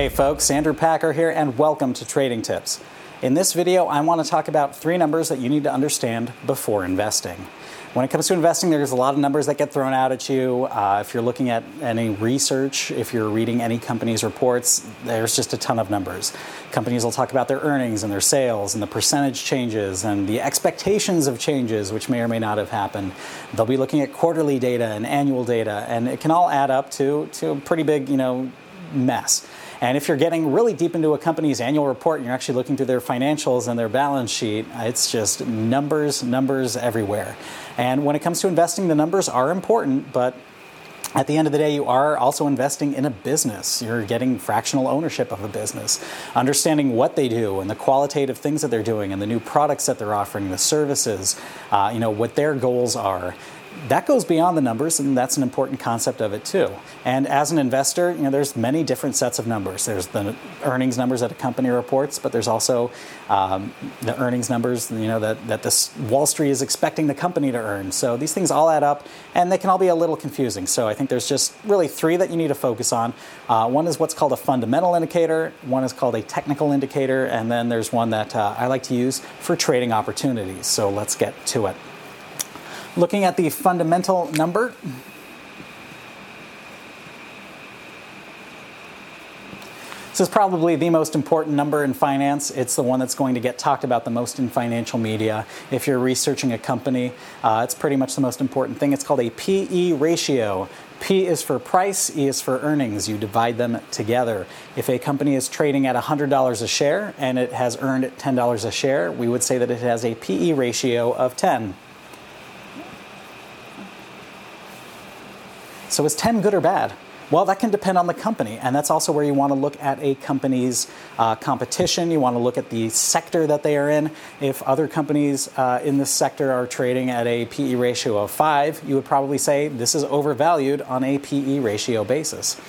Hey folks, Andrew Packer here, and welcome to Trading Tips. In this video, I want to talk about three numbers that you need to understand before investing. When it comes to investing, there's a lot of numbers that get thrown out at you. Uh, if you're looking at any research, if you're reading any company's reports, there's just a ton of numbers. Companies will talk about their earnings and their sales and the percentage changes and the expectations of changes, which may or may not have happened. They'll be looking at quarterly data and annual data, and it can all add up to, to a pretty big, you know, mess. And if you're getting really deep into a company's annual report and you're actually looking through their financials and their balance sheet, it's just numbers, numbers everywhere. And when it comes to investing, the numbers are important, but at the end of the day, you are also investing in a business. You're getting fractional ownership of a business, understanding what they do and the qualitative things that they're doing and the new products that they're offering, the services, uh, you know, what their goals are that goes beyond the numbers, and that's an important concept of it too. And as an investor, you know, there's many different sets of numbers. There's the earnings numbers that a company reports, but there's also um, the earnings numbers, you know, that that this Wall Street is expecting the company to earn. So these things all add up, and they can all be a little confusing. So I think there's just really three that you need to focus on. Uh, one is what's called a fundamental indicator. One is called a technical indicator, and then there's one that uh, I like to use for trading opportunities. So let's get to it. Looking at the fundamental number, This is probably the most important number in finance. It's the one that's going to get talked about the most in financial media. If you're researching a company, uh, it's pretty much the most important thing. It's called a PE ratio. P is for price, E is for earnings. You divide them together. If a company is trading at $100 a share and it has earned $10 a share, we would say that it has a PE ratio of 10. So is 10 good or bad? Well, that can depend on the company, and that's also where you want to look at a company's uh, competition. You want to look at the sector that they are in. If other companies uh, in this sector are trading at a PE ratio of five, you would probably say this is overvalued on a PE ratio basis.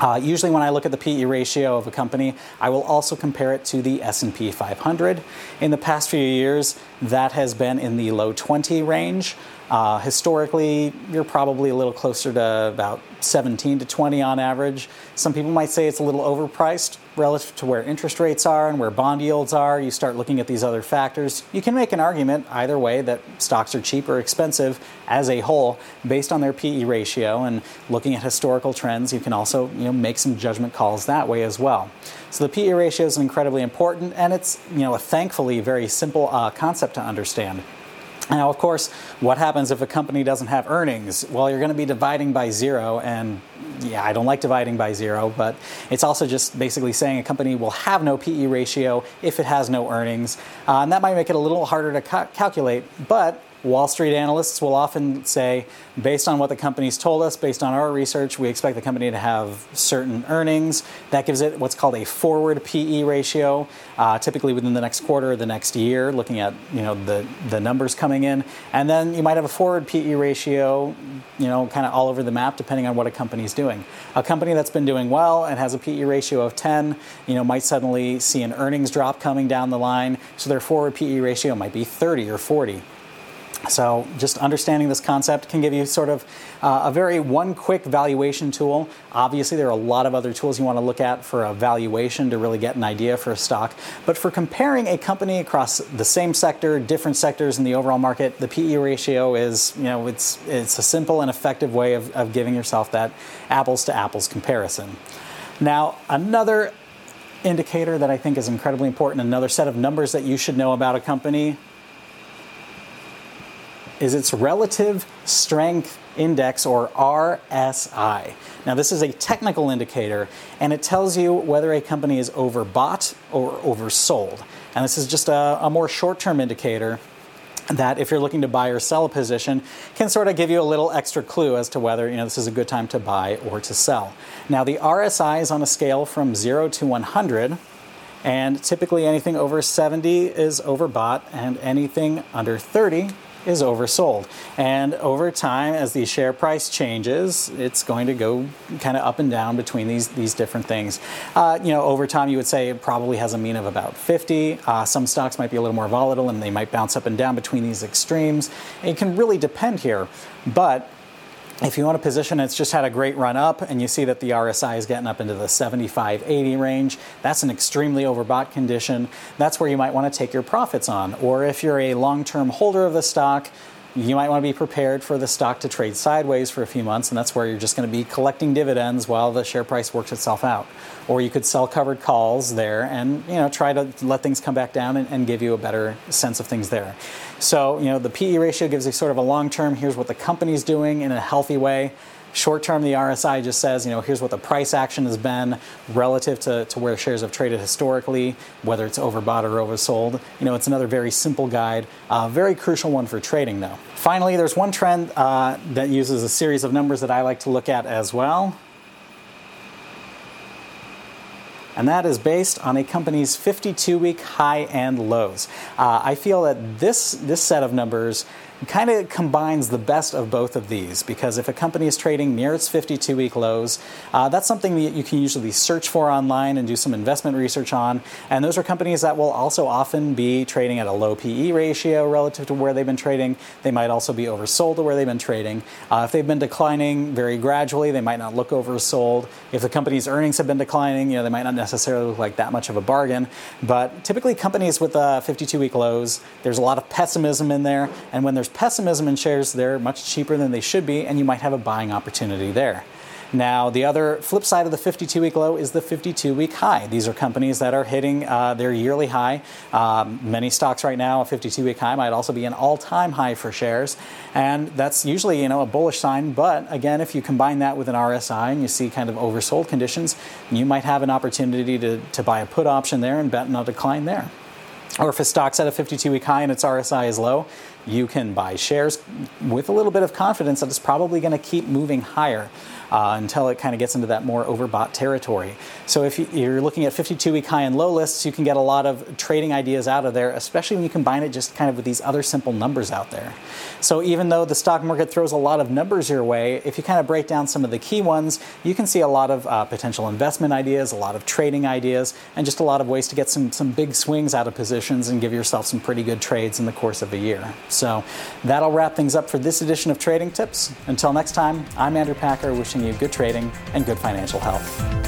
Uh, usually, when I look at the PE ratio of a company, I will also compare it to the S&P 500. In the past few years, that has been in the low 20 range. Uh, historically, you're probably a little closer to about 17 to 20 on average. Some people might say it's a little overpriced relative to where interest rates are and where bond yields are. You start looking at these other factors. You can make an argument either way that stocks are cheap or expensive as a whole based on their PE ratio and looking at historical trends. You can also you know, make some judgment calls that way as well. So the PE ratio is incredibly important, and it's you know a thankfully very simple uh, concept to understand. Now, of course, what happens if a company doesn't have earnings? Well, you're going to be dividing by zero, and yeah, I don't like dividing by zero, but it's also just basically saying a company will have no PE ratio if it has no earnings, uh, and that might make it a little harder to ca- calculate, but Wall Street analysts will often say, based on what the company's told us, based on our research, we expect the company to have certain earnings. That gives it what's called a forward PE ratio, uh, typically within the next quarter or the next year, looking at you know the, the numbers coming in. And then you might have a forward PE ratio, you know, kind of all over the map, depending on what a company's doing. A company that's been doing well and has a PE ratio of 10, you know, might suddenly see an earnings drop coming down the line, so their forward PE ratio might be 30 or 40. So, just understanding this concept can give you sort of uh, a very one quick valuation tool. Obviously, there are a lot of other tools you want to look at for a valuation to really get an idea for a stock. But for comparing a company across the same sector, different sectors in the overall market, the PE ratio is, you know, it's, it's a simple and effective way of, of giving yourself that apples to apples comparison. Now, another indicator that I think is incredibly important, another set of numbers that you should know about a company is its relative strength index or RSI. Now, this is a technical indicator and it tells you whether a company is overbought or oversold. And this is just a, a more short term indicator that if you're looking to buy or sell a position can sort of give you a little extra clue as to whether you know this is a good time to buy or to sell. Now the RSI is on a scale from 0 to 100 and typically anything over 70 is overbought and anything under 30 is oversold. And over time, as the share price changes, it's going to go kind of up and down between these, these different things. Uh, you know, over time, you would say it probably has a mean of about 50. Uh, some stocks might be a little more volatile and they might bounce up and down between these extremes. It can really depend here. But if you want to position it's just had a great run up and you see that the RSI is getting up into the 75 80 range, that's an extremely overbought condition. That's where you might want to take your profits on. Or if you're a long term holder of the stock, you might want to be prepared for the stock to trade sideways for a few months, and that's where you're just going to be collecting dividends while the share price works itself out. Or you could sell covered calls there and you know try to let things come back down and, and give you a better sense of things there. So you know the PE ratio gives you sort of a long term. Here's what the company's doing in a healthy way. Short term, the RSI just says, you know, here's what the price action has been relative to, to where shares have traded historically, whether it's overbought or oversold. You know, it's another very simple guide, uh, very crucial one for trading, though. Finally, there's one trend uh, that uses a series of numbers that I like to look at as well. and that is based on a company's 52 week high and lows. Uh, I feel that this, this set of numbers kind of combines the best of both of these because if a company is trading near its 52 week lows, uh, that's something that you can usually search for online and do some investment research on. And those are companies that will also often be trading at a low PE ratio relative to where they've been trading. They might also be oversold to where they've been trading. Uh, if they've been declining very gradually, they might not look oversold. If the company's earnings have been declining, you know, they might not necessarily look like that much of a bargain. But typically, companies with uh, 52 week lows, there's a lot of pessimism in there. And when there's pessimism in shares, they're much cheaper than they should be, and you might have a buying opportunity there. Now, the other flip side of the 52 week low is the 52 week high. These are companies that are hitting uh, their yearly high. Um, many stocks right now, a 52 week high might also be an all time high for shares. And that's usually you know, a bullish sign. But again, if you combine that with an RSI and you see kind of oversold conditions, you might have an opportunity to, to buy a put option there and bet on a decline there. Or if a stock's at a 52 week high and its RSI is low, you can buy shares with a little bit of confidence that it's probably going to keep moving higher uh, until it kind of gets into that more overbought territory. So if you're looking at 52 week high and low lists, you can get a lot of trading ideas out of there, especially when you combine it just kind of with these other simple numbers out there. So even though the stock market throws a lot of numbers your way, if you kind of break down some of the key ones, you can see a lot of uh, potential investment ideas, a lot of trading ideas, and just a lot of ways to get some, some big swings out of positions and give yourself some pretty good trades in the course of a year. So that'll wrap things up for this edition of Trading Tips. Until next time, I'm Andrew Packer wishing you good trading and good financial health.